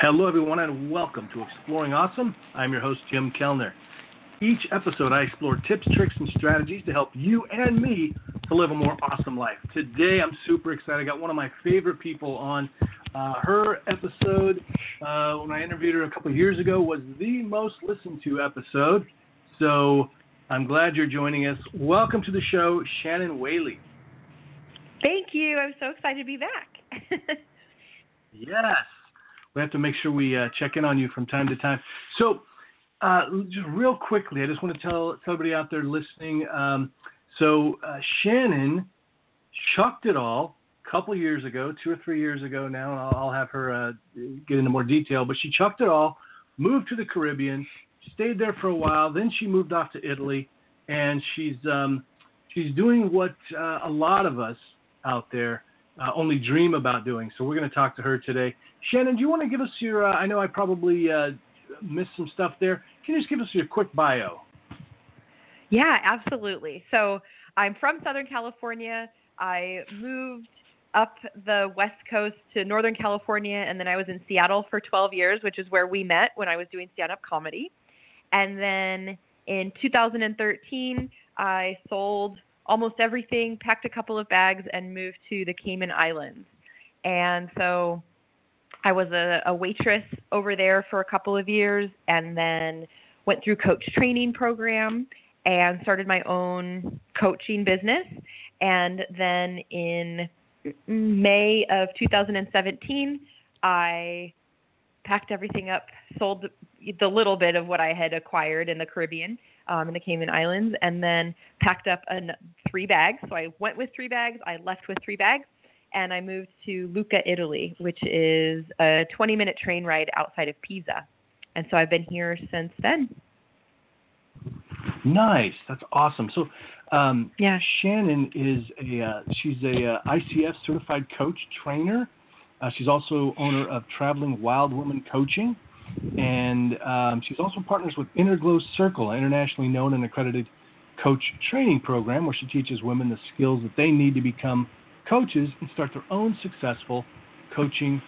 Hello, everyone, and welcome to Exploring Awesome. I'm your host, Jim Kellner. Each episode, I explore tips, tricks, and strategies to help you and me to live a more awesome life. Today, I'm super excited. I got one of my favorite people on. Uh, her episode, uh, when I interviewed her a couple years ago, was the most listened to episode. So I'm glad you're joining us. Welcome to the show, Shannon Whaley. Thank you. I'm so excited to be back. yes we have to make sure we uh, check in on you from time to time. So, uh, just real quickly, I just want to tell, everybody out there listening. Um, so, uh, Shannon chucked it all a couple years ago, two or three years ago now. I'll, I'll have her uh, get into more detail, but she chucked it all, moved to the Caribbean, stayed there for a while. Then she moved off to Italy, and she's um, she's doing what uh, a lot of us out there uh, only dream about doing. So we're going to talk to her today. Shannon, do you want to give us your? Uh, I know I probably uh, missed some stuff there. Can you just give us your quick bio? Yeah, absolutely. So I'm from Southern California. I moved up the West Coast to Northern California, and then I was in Seattle for 12 years, which is where we met when I was doing stand-up comedy. And then in 2013, I sold almost everything, packed a couple of bags, and moved to the Cayman Islands. And so I was a, a waitress over there for a couple of years, and then went through coach training program and started my own coaching business. And then in May of 2017, I packed everything up, sold the little bit of what I had acquired in the Caribbean, um, in the Cayman Islands, and then packed up an, three bags. So I went with three bags, I left with three bags, and I moved to Lucca, Italy, which is a 20 minute train ride outside of Pisa. And so I've been here since then. Nice, that's awesome. So, um, yeah, Shannon is a uh, she's a uh, ICF certified coach trainer. Uh, she's also owner of Traveling Wild Woman Coaching and um, she's also partners with Inner Glow Circle, an internationally known and accredited coach training program where she teaches women the skills that they need to become coaches and start their own successful coaching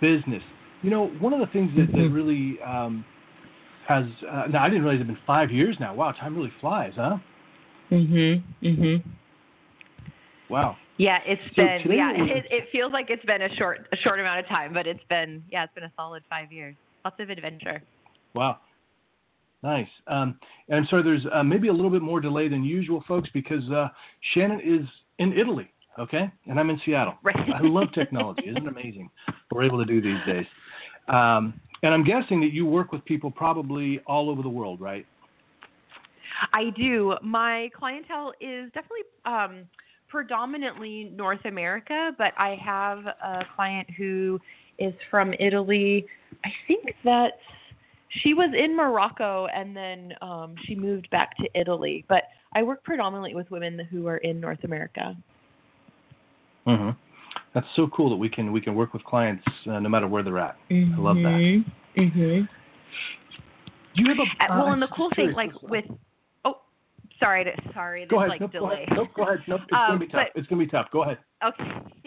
business. You know, one of the things that, that mm-hmm. really um, has uh, now I didn't realize it's been five years now. Wow, time really flies, huh? Mhm. Mhm. Wow. Yeah, it's so been yeah. It, it feels like it's been a short a short amount of time, but it's been yeah, it's been a solid five years lots of adventure. Wow. Nice. Um, and I'm sorry, there's uh, maybe a little bit more delay than usual, folks, because uh, Shannon is in Italy, okay? And I'm in Seattle. Right. I love technology. Isn't it amazing what we're able to do these days? Um, and I'm guessing that you work with people probably all over the world, right? I do. My clientele is definitely um, predominantly North America, but I have a client who is from Italy. I think that she was in Morocco and then um, she moved back to Italy. But I work predominantly with women who are in North America. hmm That's so cool that we can we can work with clients uh, no matter where they're at. Mm-hmm. I love that. Mhm. Do you have a uh, well, and the cool thing, like with oh, sorry, to, sorry, go ahead. like nope, delay. Go ahead. Nope, go ahead. Nope, it's um, gonna be tough. But, it's gonna be tough. Go ahead. Okay.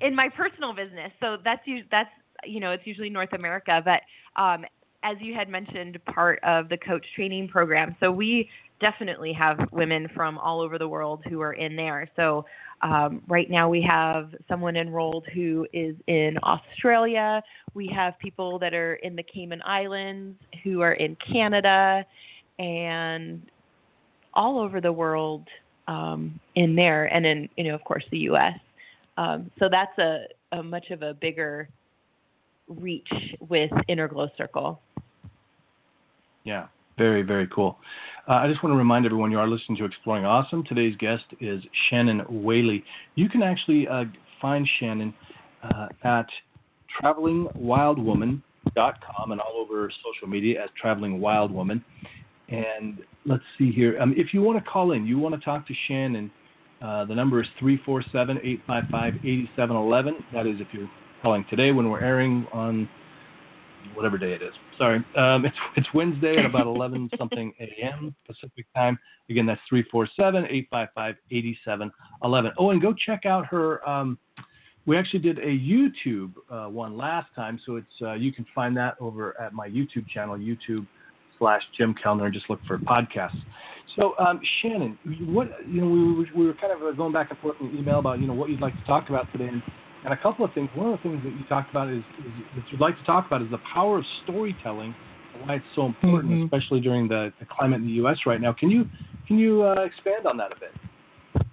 In my personal business, so that's that's you know it's usually North America, but um, as you had mentioned, part of the coach training program. So we definitely have women from all over the world who are in there. So um, right now we have someone enrolled who is in Australia. We have people that are in the Cayman Islands, who are in Canada, and all over the world um, in there, and in you know of course the U.S. Um, so that's a, a much of a bigger reach with Inner Glow Circle. Yeah, very, very cool. Uh, I just want to remind everyone you are listening to Exploring Awesome. Today's guest is Shannon Whaley. You can actually uh, find Shannon uh, at travelingwildwoman.com and all over social media as Traveling Wild Woman. And let's see here. Um, if you want to call in, you want to talk to Shannon, uh, the number is 347 855 8711. That is if you're calling today when we're airing on whatever day it is. Sorry, um, it's it's Wednesday at about 11 something a.m. Pacific time. Again, that's 347-855-8711. Oh, and go check out her. Um, we actually did a YouTube uh, one last time, so it's uh, you can find that over at my YouTube channel, YouTube slash Jim Kellner, and just look for podcasts. So, um, Shannon, what you know, we, we were kind of going back and forth in the email about you know what you'd like to talk about today, and and a couple of things. One of the things that you talked about is, is that you'd like to talk about is the power of storytelling and why it's so important, mm-hmm. especially during the, the climate in the U.S. right now. Can you can you uh, expand on that a bit?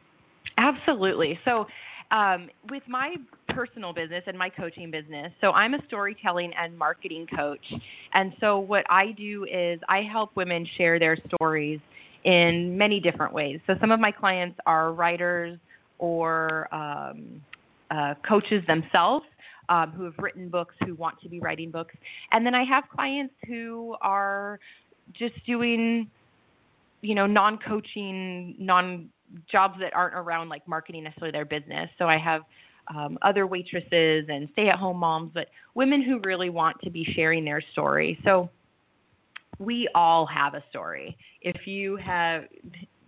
Absolutely. So, um, with my personal business and my coaching business, so I'm a storytelling and marketing coach, and so what I do is I help women share their stories in many different ways. So some of my clients are writers or um, uh, coaches themselves um, who have written books, who want to be writing books. And then I have clients who are just doing, you know, non coaching, non jobs that aren't around like marketing necessarily their business. So I have um, other waitresses and stay at home moms, but women who really want to be sharing their story. So we all have a story. If you have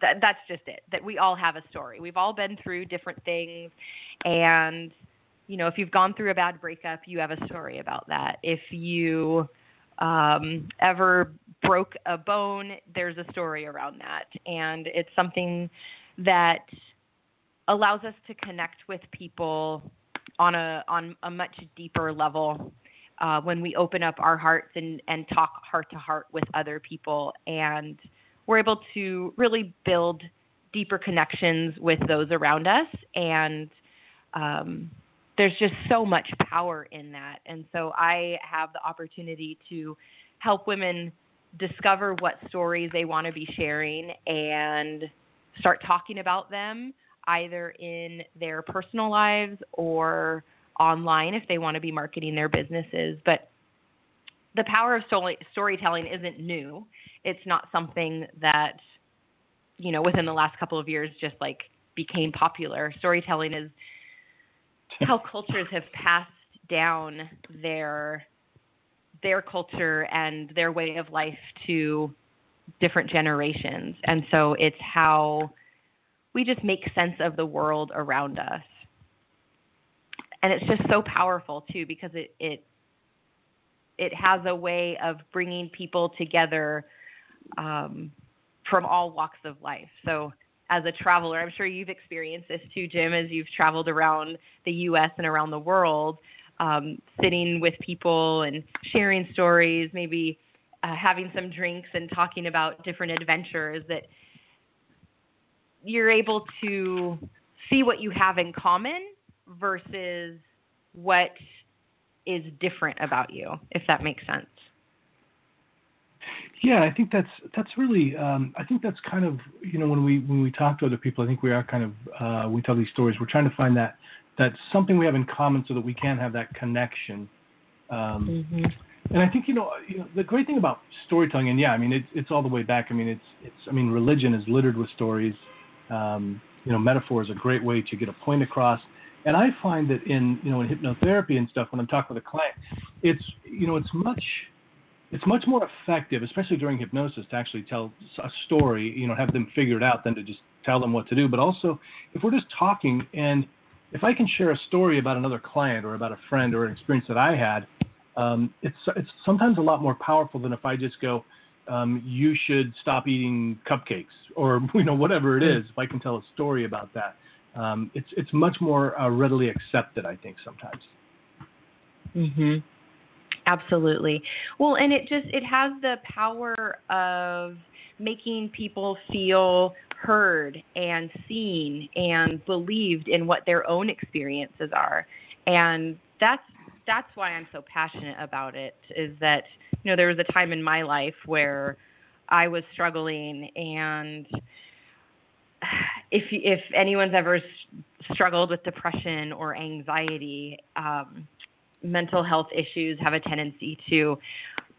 that, that's just it. That we all have a story. We've all been through different things, and you know, if you've gone through a bad breakup, you have a story about that. If you um, ever broke a bone, there's a story around that, and it's something that allows us to connect with people on a on a much deeper level uh, when we open up our hearts and and talk heart to heart with other people. And we're able to really build deeper connections with those around us. And um, there's just so much power in that. And so i have the opportunity to help women discover what stories they want to be sharing and start talking about them either in their personal lives or online if they want to be marketing their businesses but the power of story- storytelling isn't new it's not something that you know within the last couple of years just like became popular. Storytelling is how cultures have passed down their their culture and their way of life to different generations. And so it's how we just make sense of the world around us. And it's just so powerful too because it it it has a way of bringing people together um, from all walks of life. So, as a traveler, I'm sure you've experienced this too, Jim, as you've traveled around the U.S. and around the world, um, sitting with people and sharing stories, maybe uh, having some drinks and talking about different adventures that you're able to see what you have in common versus what is different about you, if that makes sense. Yeah, I think that's that's really um, I think that's kind of you know when we when we talk to other people, I think we are kind of uh, we tell these stories. We're trying to find that that something we have in common so that we can have that connection. Um, mm-hmm. And I think you know, you know the great thing about storytelling, and yeah, I mean it's it's all the way back. I mean it's it's I mean religion is littered with stories. Um, you know, metaphor is a great way to get a point across. And I find that in you know in hypnotherapy and stuff, when I'm talking with a client, it's you know it's much it's much more effective, especially during hypnosis, to actually tell a story, you know, have them figure it out than to just tell them what to do. But also, if we're just talking and if I can share a story about another client or about a friend or an experience that I had, um, it's it's sometimes a lot more powerful than if I just go, um, you should stop eating cupcakes or you know whatever it is. If I can tell a story about that, um, it's it's much more uh, readily accepted. I think sometimes. Mhm. Absolutely. Well, and it just it has the power of making people feel heard and seen and believed in what their own experiences are. And that's that's why I'm so passionate about it is that you know there was a time in my life where I was struggling and if if anyone's ever struggled with depression or anxiety um, mental health issues have a tendency to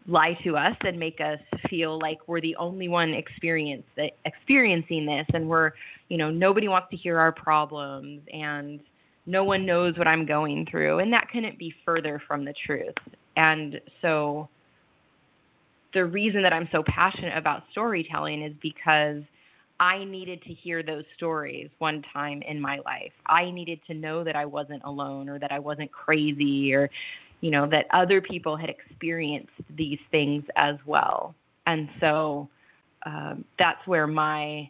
lie to us and make us feel like we're the only one experience experiencing this and we're you know nobody wants to hear our problems and no one knows what I'm going through and that couldn't be further from the truth and so the reason that I'm so passionate about storytelling is because I needed to hear those stories one time in my life. I needed to know that I wasn't alone or that I wasn't crazy or, you know, that other people had experienced these things as well. And so um, that's where my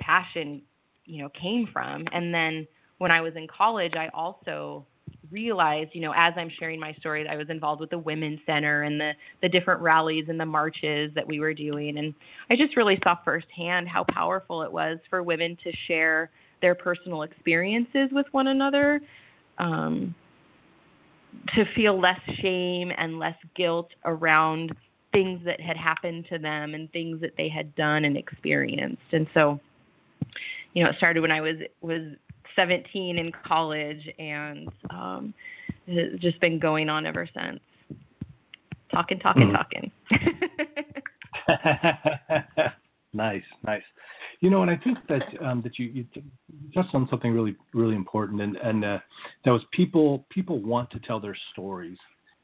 passion, you know, came from. And then when I was in college, I also realized, you know, as I'm sharing my story, I was involved with the Women's Center and the the different rallies and the marches that we were doing, and I just really saw firsthand how powerful it was for women to share their personal experiences with one another, um, to feel less shame and less guilt around things that had happened to them and things that they had done and experienced, and so. You know, it started when I was was 17 in college, and um, it's just been going on ever since. Talking, talking, Mm. talking. nice, nice. You know, and I think that um, that you, you touched on something really really important, and and uh, that was people people want to tell their stories,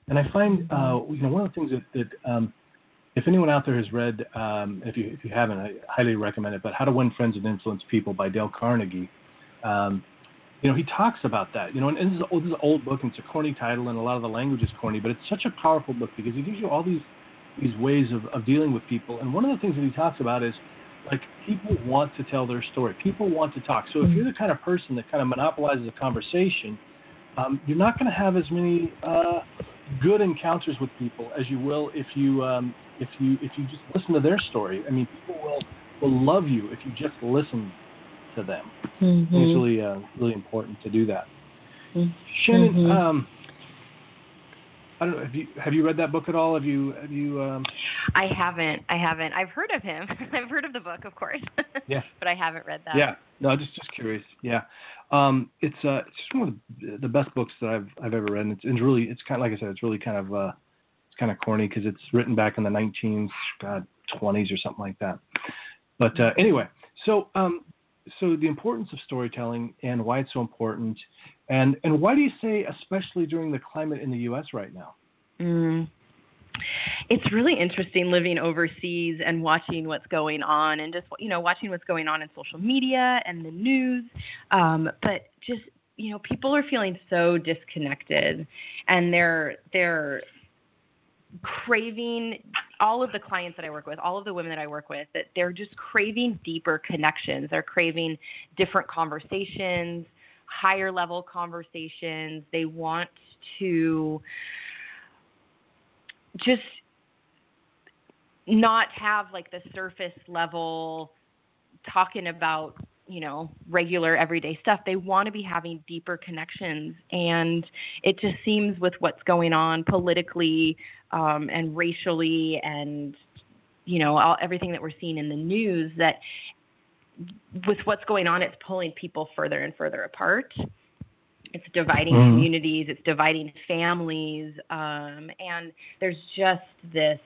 and I find uh, you know one of the things that that um, if anyone out there has read, um, if you if you haven't, I highly recommend it. But How to Win Friends and Influence People by Dale Carnegie. Um, you know, he talks about that. You know, and, and this, is, this is an old book, and it's a corny title, and a lot of the language is corny, but it's such a powerful book because he gives you all these these ways of, of dealing with people. And one of the things that he talks about is like people want to tell their story. People want to talk. So if you're the kind of person that kind of monopolizes a conversation, um, you're not going to have as many uh, good encounters with people as you will if you um, if you if you just listen to their story. I mean, people will will love you if you just listen to them. Mm-hmm. It's really uh, really important to do that. Mhm. Shannon, um, I don't know. Have you have you read that book at all? Have you have you? Um, I haven't. I haven't. I've heard of him. I've heard of the book, of course. Yeah. But I haven't read that. yeah. No, just just curious. Yeah. Um, it's uh, it's just one of the, the best books that I've I've ever read. And it's, it's really it's kind of like I said, it's really kind of uh, it's kind of corny because it's written back in the 19 God 20s or something like that. But uh, anyway, so um, so the importance of storytelling and why it's so important, and and why do you say especially during the climate in the U.S. right now? Mm. It's really interesting living overseas and watching what's going on, and just you know watching what's going on in social media and the news. Um, but just you know, people are feeling so disconnected, and they're they're craving all of the clients that I work with, all of the women that I work with, that they're just craving deeper connections. They're craving different conversations, higher level conversations. They want to just not have like the surface level talking about you know regular everyday stuff they want to be having deeper connections. And it just seems with what's going on politically um, and racially and you know all, everything that we're seeing in the news that with what's going on it's pulling people further and further apart. It's dividing Mhm. communities it's dividing families um, and there's just this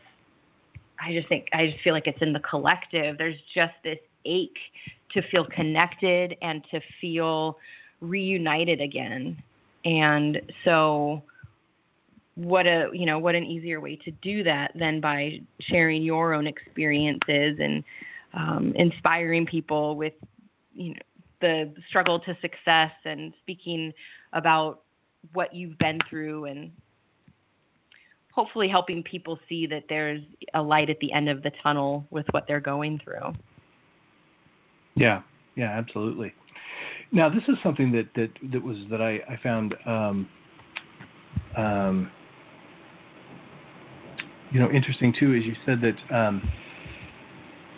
i just think i just feel like it's in the collective. There's just this ache to feel connected and to feel reunited again and so what a you know what an easier way to do that than by sharing your own experiences and um, inspiring people with you know the struggle to success and speaking about what you've been through and hopefully helping people see that there's a light at the end of the tunnel with what they're going through. Yeah, yeah, absolutely. Now, this is something that that, that was that I, I found, um, um, you know, interesting too. Is you said that um,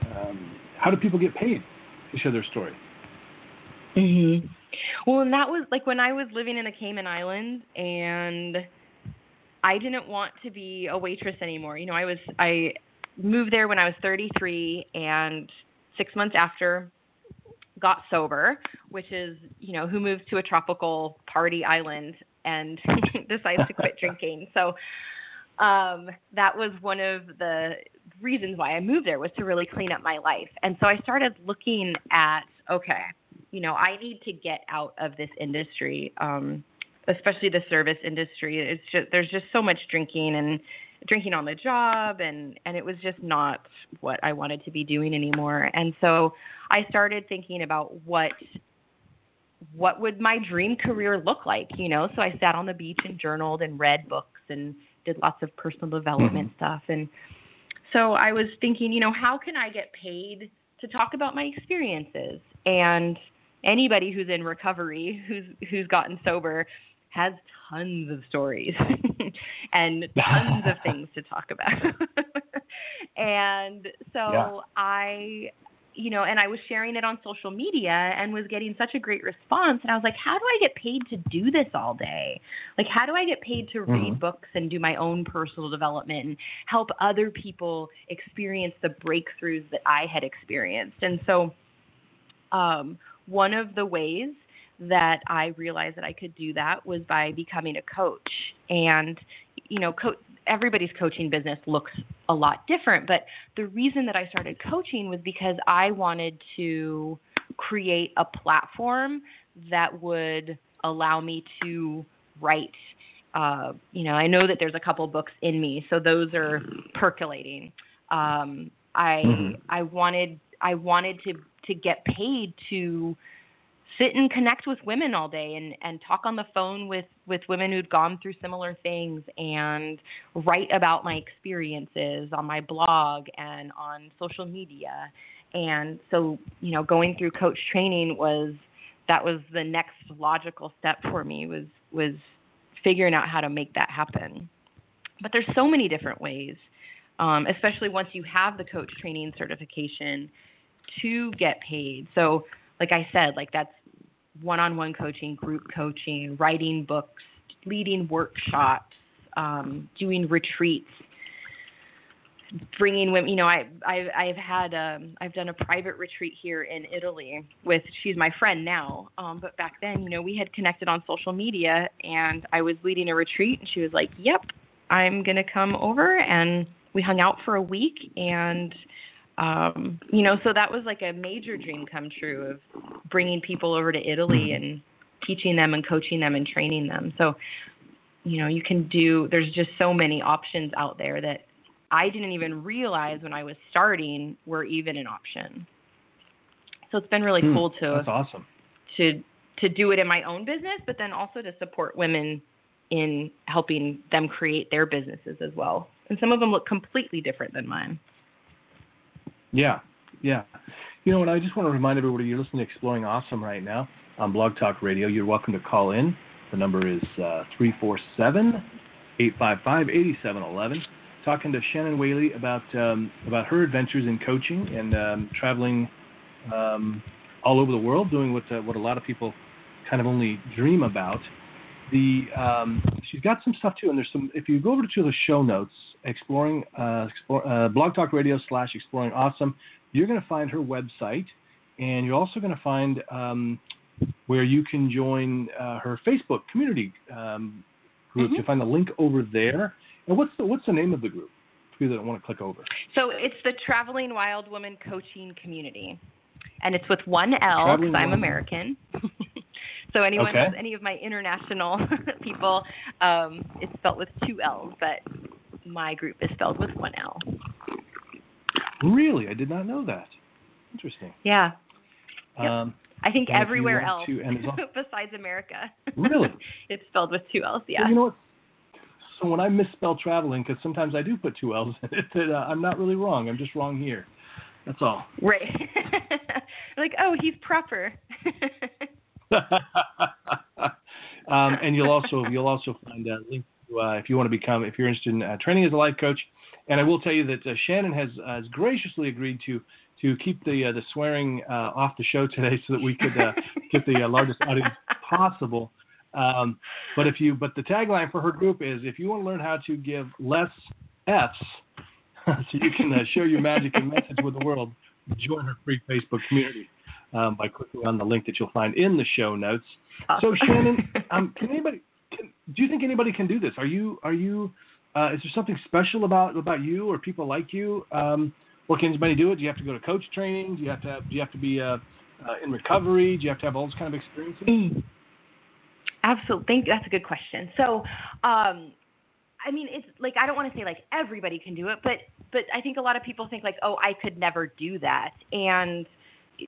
uh, how do people get paid to share their story? Mhm. Well, and that was like when I was living in the Cayman Islands and I didn't want to be a waitress anymore. You know, I was I moved there when I was 33 and 6 months after got sober, which is, you know, who moves to a tropical party island and decides to quit drinking. So um that was one of the reasons why I moved there was to really clean up my life. And so I started looking at okay, you know, I need to get out of this industry, um, especially the service industry. It's just there's just so much drinking and drinking on the job and and it was just not what I wanted to be doing anymore. And so I started thinking about what what would my dream career look like, you know? So I sat on the beach and journaled and read books and did lots of personal development Mhm. stuff and so I was thinking, you know, how can I get paid to talk about my experiences? And anybody who's in recovery, who's who's gotten sober, has tons of stories and tons of things to talk about. and so Yeah. I you know, and I was sharing it on social media and was getting such a great response. And I was like, how do I get paid to do this all day? Like, how do I get paid to read Mhm. books and do my own personal development and help other people experience the breakthroughs that I had experienced? And so, um, one of the ways that I realized that I could do that was by becoming a coach. And, you know, co- everybody's coaching business looks a lot different. But the reason that I started coaching was because I wanted to create a platform that would allow me to write. Uh, you know, I know that there's a couple books in me, so those are percolating. Um, I Mhm. I wanted I wanted to to get paid to sit and connect with women all day and and talk on the phone with with women who'd gone through similar things and write about my experiences on my blog and on social media. And so you know going through coach training was that was the next logical step for me was was figuring out how to make that happen. But there's so many different ways um, especially once you have the coach training certification to get paid. So like i said like that's one-on-one coaching, group coaching, writing books, leading workshops, um, doing retreats, bringing women. You know, I, I I've had um, I've done a private retreat here in Italy with she's my friend now, um, but back then, you know, we had connected on social media, and I was leading a retreat, and she was like, "Yep, I'm gonna come over," and we hung out for a week and um you know so that was like a major dream come true of bringing people over to Italy and teaching them and coaching them and training them. So you know you can do there's just so many options out there that I didn't even realize when I was starting were even an option. So it's been really Hmm, cool to That's awesome. to to do it in my own business but then also to support women in helping them create their businesses as well. And some of them look completely different than mine Yeah, yeah. You know, and I just want to remind everybody you're listening to Exploring Awesome right now on Blog Talk Radio. You're welcome to call in. The number is uh, 347 855 8711. Talking to Shannon Whaley about um, about her adventures in coaching and um, traveling um, all over the world, doing what uh, what a lot of people kind of only dream about. The um, she's got some stuff too, and there's some. If you go over to the show notes, exploring uh, explore, uh, Blog Talk Radio slash Exploring Awesome, you're going to find her website, and you're also going to find um, where you can join uh, her Facebook community um, group. Mhm. You'll find the link over there. And what's the what's the name of the group? For you that don't want to click over. So it's the Traveling Wild Woman Coaching Community, and it's with one L because I'm American. so anyone, Okay. any of my international people, um, it's spelled with two L's, but my group is spelled with one L. Really, I did not know that. Interesting. Yeah, Yep. Um, I think And if you everywhere else to- besides America, Really? it's spelled with two L's. Yeah. Well, you know what? So when I misspell traveling, because sometimes I do put two L's in it, that, uh, I'm not really wrong. I'm just wrong here. That's all. Right. like, oh, he's proper. um, and you'll also you'll also find a link to, uh, if you want to become if you're interested in uh, training as a life coach. And I will tell you that uh, Shannon has has graciously agreed to to keep the uh, the swearing uh, off the show today, so that we could uh, get the uh, largest audience possible. Um, but if you, but the tagline for her group is, if you want to learn how to give less F's, so you can uh, share your magic and message with the world, join her free Facebook community um, by clicking on the link that you'll find in the show notes. So Shannon, um, can anybody? Can, do you think anybody can do this? Are you? Are you? Uh, is there something special about about you or people like you? Um, or can anybody do it? Do you have to go to coach training? Do you have to? Have, do you have to be uh, uh, in recovery? Do you have to have all those kind of experiences? Absolutely. Thank you. That's a good question. So, um, I mean, it's like I don't want to say like everybody can do it, but but I think a lot of people think like, oh, I could never do that, and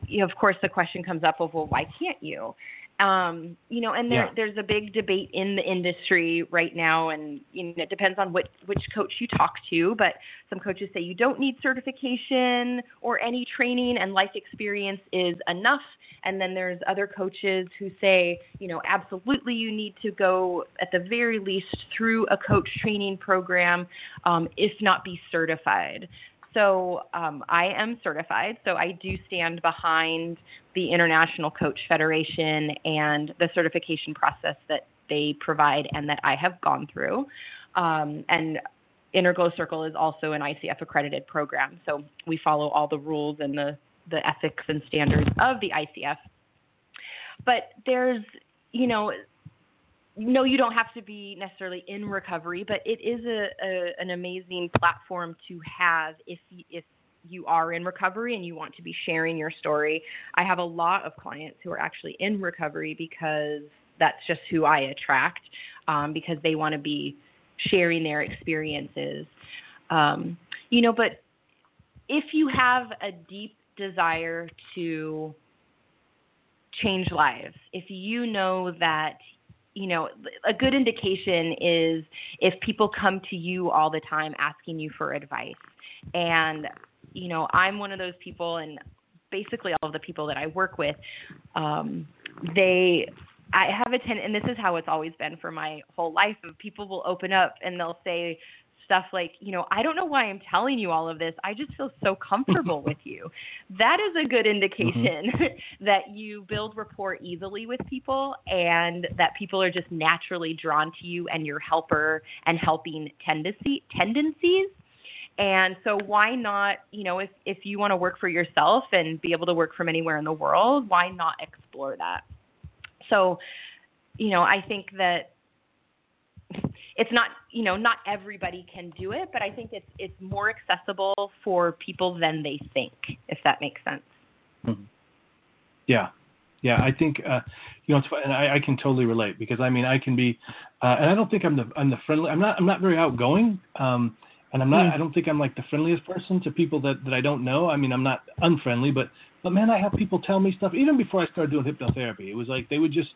you know, of course, the question comes up of, well, why can't you? Um, you know, and there, Yeah. there's a big debate in the industry right now, and you know, it depends on what which coach you talk to. But some coaches say you don't need certification or any training, and life experience is enough. And then there's other coaches who say, you know, absolutely you need to go at the very least through a coach training program, um, if not be certified. So um, I am certified, so I do stand behind the International Coach Federation and the certification process that they provide and that I have gone through. Um, and Inner Glow Circle is also an ICF accredited program, so we follow all the rules and the the ethics and standards of the ICF. But there's, you know, no, you don't have to be necessarily in recovery, but it is a, a an amazing platform to have if if you are in recovery and you want to be sharing your story. I have a lot of clients who are actually in recovery because that's just who I attract um, because they want to be sharing their experiences. Um, you know, but if you have a deep desire to change lives, if you know that you know, a good indication is if people come to you all the time asking you for advice. And, you know, I'm one of those people, and basically all of the people that I work with, um, they, I have a ten, and this is how it's always been for my whole life. People will open up and they'll say stuff like, you know, I don't know why I'm telling you all of this. I just feel so comfortable with you. That is a good mm-hmm. indication that you build rapport easily with people and that people are just naturally drawn to you and your helper and helping tendency tendencies. And so why not, you know, if if you want to work for yourself and be able to work from anywhere in the world, why not explore that? So, you know, I think that it's not you know not everybody can do it but i think it's it's more accessible for people than they think if that makes sense Yeah, yeah. I think uh, you know, it's and I, I can totally relate because I mean, I can be, uh, and I don't think I'm the I'm the friendly. I'm not I'm not very outgoing, um, and I'm not. I don't think I'm like the friendliest person to people that that I don't know. I mean, I'm not unfriendly, but but man, I have people tell me stuff even before I started doing hypnotherapy. It was like they would just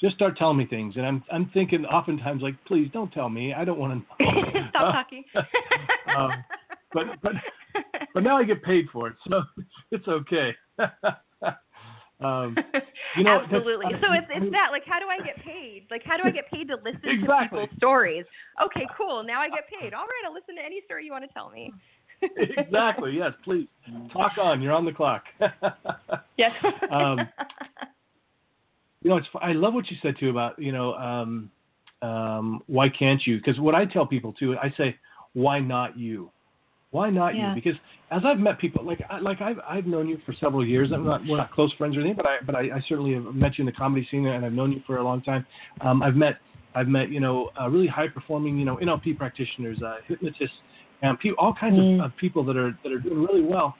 just start telling me things, and I'm I'm thinking oftentimes like, please don't tell me. I don't want to know. stop talking um, but but but now I get paid for it, so it's okay. um, you know, absolutely so it's it's that like how do i get paid like how do i get paid to listen Exactly. to people's stories okay cool now i get paid all right i'll listen to any story you want to tell me exactly. Yes, please talk on. You're on the clock. yes Um, you know, it's. I love what you said too about you know, um, um, why can't you? Because what I tell people too, I say, why not you? Why not Yeah. you? Because as I've met people, like I, like I've I've known you for several years. I'm not we're not close friends or anything, but I but I, I certainly have met you in the comedy scene, and I've known you for a long time. Um, I've met I've met you know uh, really high performing you know NLP practitioners, uh, hypnotists, and pe- all kinds Mm. of, of people that are that are doing really well.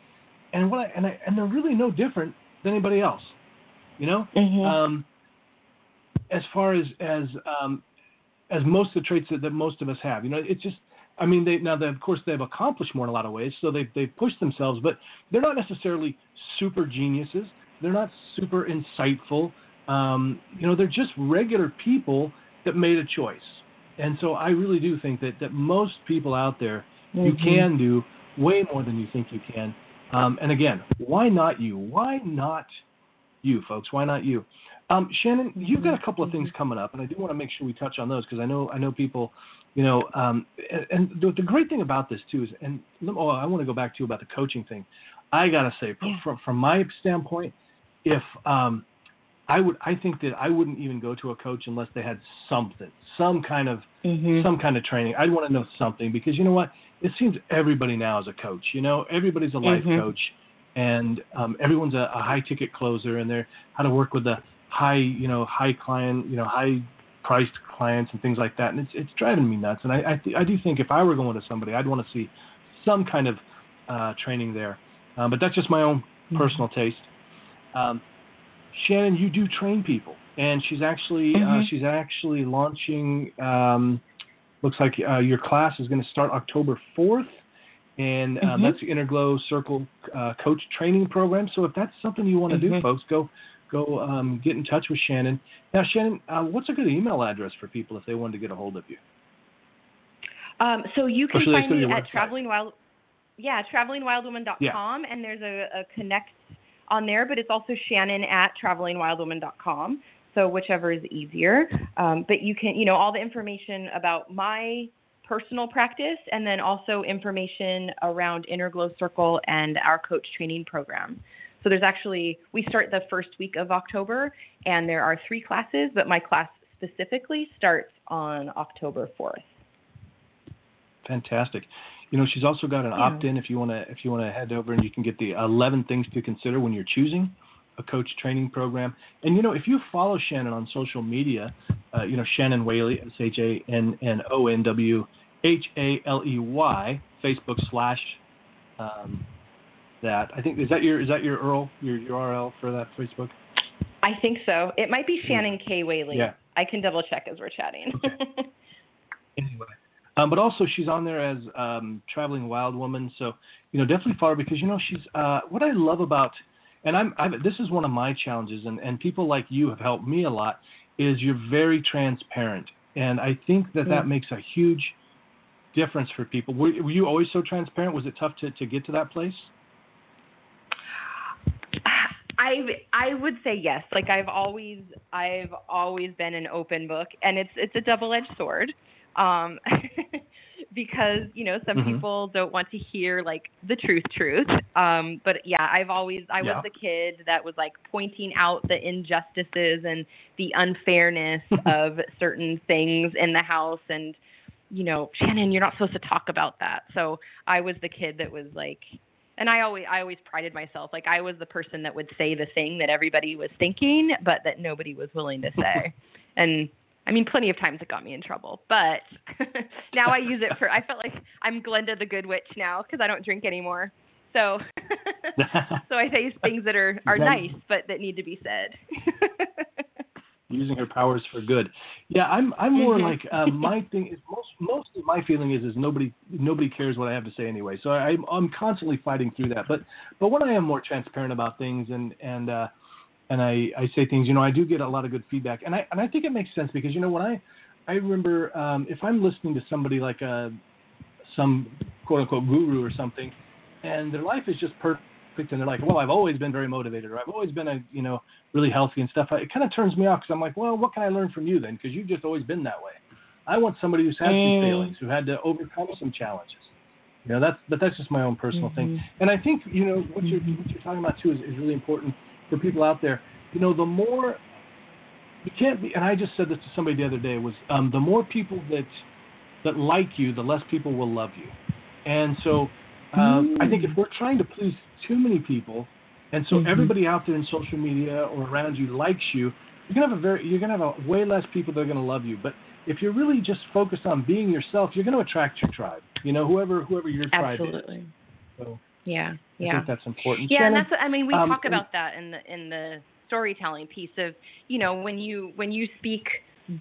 And what I, and I, and they're really no different than anybody else, you know. Mhm. Um, as far as as um, as most of the traits that, that most of us have, you know, it's just. I mean, they now they, of course they've accomplished more in a lot of ways, so they've they've pushed themselves, but they're not necessarily super geniuses. They're not super insightful. Um, you know, they're just regular people that made a choice. And so I really do think that that most people out there you Mhm. can do way more than you think you can. Um, and again, why not you? Why not you, folks? Why not you? Um, Shannon, you've got a couple of things coming up, and I do want to make sure we touch on those because I know I know people, you know, um, and, and the, the great thing about this too is, and oh, I want to go back to you about the coaching thing. I gotta say, from, Yeah. from, from my standpoint, if um, I would, I think that I wouldn't even go to a coach unless they had something, some kind of Mhm. some kind of training. I'd want to know something because you know what? It seems everybody now is a coach. You know, everybody's a life Mhm. coach, and um, everyone's a, a high ticket closer, and they're how to work with the high, you know, high client, you know, high priced clients and things like that. And it's it's driving me nuts. And I I, th- I do think if I were going to somebody, I'd want to see some kind of uh, training there. Um, but that's just my own personal taste. Um, Shannon, you do train people, and she's actually uh, Mhm. she's actually launching. Um, looks like uh, your class is going to start October fourth, and um, Mhm. that's the Inner Glow Circle uh, Coach Training Program. So if that's something you want to do, Mhm. folks, go go um, get in touch with Shannon. Now, Shannon, uh, what's a good email address for people if they wanted to get a hold of you? Um, so you can find me at website? traveling wild, yeah, travelingwildwoman.com, and there's a, a connect on there, but it's also Shannon at travelingwildwoman.com. So whichever is easier. Um, but you can, you know, all the information about my personal practice, and then also information around Inner Glow Circle and our coach training program. So there's actually we start the first week of October, and there are three classes, but my class specifically starts on October 4th. Fantastic. You know, she's also got an Yeah. opt-in if you want to if you want to head over and you can get the 11 things to consider when you're choosing a coach training program. And you know, if you follow Shannon on social media, uh, you know Shannon Whaley, S H A N N O N W H A L E Y, Facebook slash um, that. I think is that your is that your URL your URL for that Facebook? I think so. It might be Shannon K. Whaley. Yeah. I can double check as we're chatting. anyway. Um, but also she's on there as um, traveling wild woman, so you know definitely follow because you know she's uh, what I love about, and I'm I've, this is one of my challenges, and and people like you have helped me a lot, is you're very transparent, and I think that that Mm. makes a huge difference for people. Were, were you always so transparent? Was it tough to to get to that place? I I would say yes. Like I've always I've always been an open book, and it's it's a double edged sword, um, because you know some Mhm. people don't want to hear like the truth truth. Um, but yeah, I've always I Yeah. was the kid that was like pointing out the injustices and the unfairness of certain things in the house and you know, Shannon, you're not supposed to talk about that. So I was the kid that was like, and I always, I always prided myself. Like I was the person that would say the thing that everybody was thinking, but that nobody was willing to say. and I mean, plenty of times it got me in trouble, but now I use it for, I felt like I'm Glenda the Good Witch now because I don't drink anymore. So, so I say things that are, are nice, but that need to be said. Using her powers for good. Yeah, I'm I'm more Mhm. like uh, my thing is most most of my feeling is is nobody nobody cares what I have to say anyway. So I, I'm constantly fighting through that. But but when I am more transparent about things and and uh, and I I say things, you know, I do get a lot of good feedback, and I and I think it makes sense because you know when I I remember um, if I'm listening to somebody like a some quote unquote guru or something, and their life is just perfect, and they're like, well, I've always been very motivated, or I've always been a you know really healthy and stuff. It kind of turns me off because I'm like, well, what can I learn from you then? Because you've just always been that way. I want somebody who's had some Mm. failings, who had to overcome some challenges. You know, that's but that's just my own personal thing. Mhm. And I think you know what you're Mhm. what you're talking about too is, is really important for people out there. You know, the more you can't be, and I just said this to somebody the other day was um, the more people that that like you, the less people will love you. And so um, I think if we're trying to please too many people, and so Mhm. everybody out there in social media or around you likes you, you're gonna have a very you're gonna have a way less people that are gonna love you. But if you're really just focused on being yourself, you're gonna attract your tribe. You know, whoever whoever your tribe is. Absolutely. So Yeah. I think that's important. Yeah, and that's I mean we um, talk about that in the in the storytelling piece of you know when you when you speak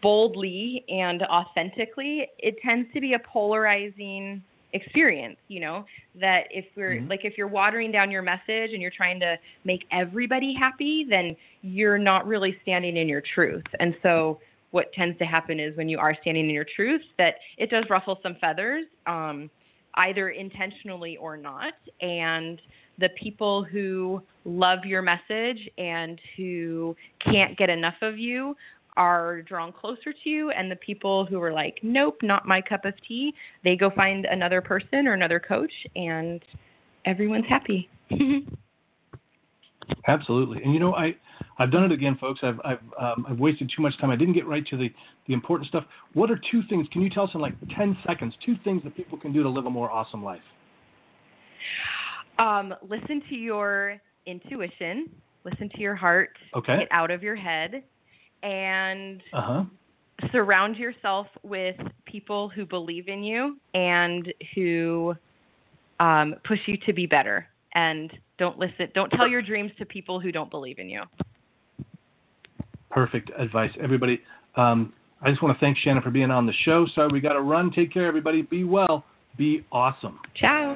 boldly and authentically, it tends to be a polarizing experience, you know, that if we're Mhm. like if you're watering down your message and you're trying to make everybody happy, then you're not really standing in your truth. And so what tends to happen is when you are standing in your truth that it does ruffle some feathers um either intentionally or not and the people who love your message and who can't get enough of you are drawn closer to you and the people who are like nope not my cup of tea they go find another person or another coach and everyone's happy. Absolutely. And you know, I I've done it again, folks. I've I've um, I've wasted too much time. I didn't get right to the the important stuff. What are two things? Can you tell us in like ten seconds? Two things that people can do to live a more awesome life. Um, listen to your intuition. Listen to your heart. Okay. Get out of your head, and Uh huh. surround yourself with people who believe in you and who um, push you to be better. And don't listen. Don't tell your dreams to people who don't believe in you. Perfect advice, everybody. Um, I just want to thank Shannon for being on the show. Sorry we got to run. Take care, everybody. Be well. Be awesome. Ciao.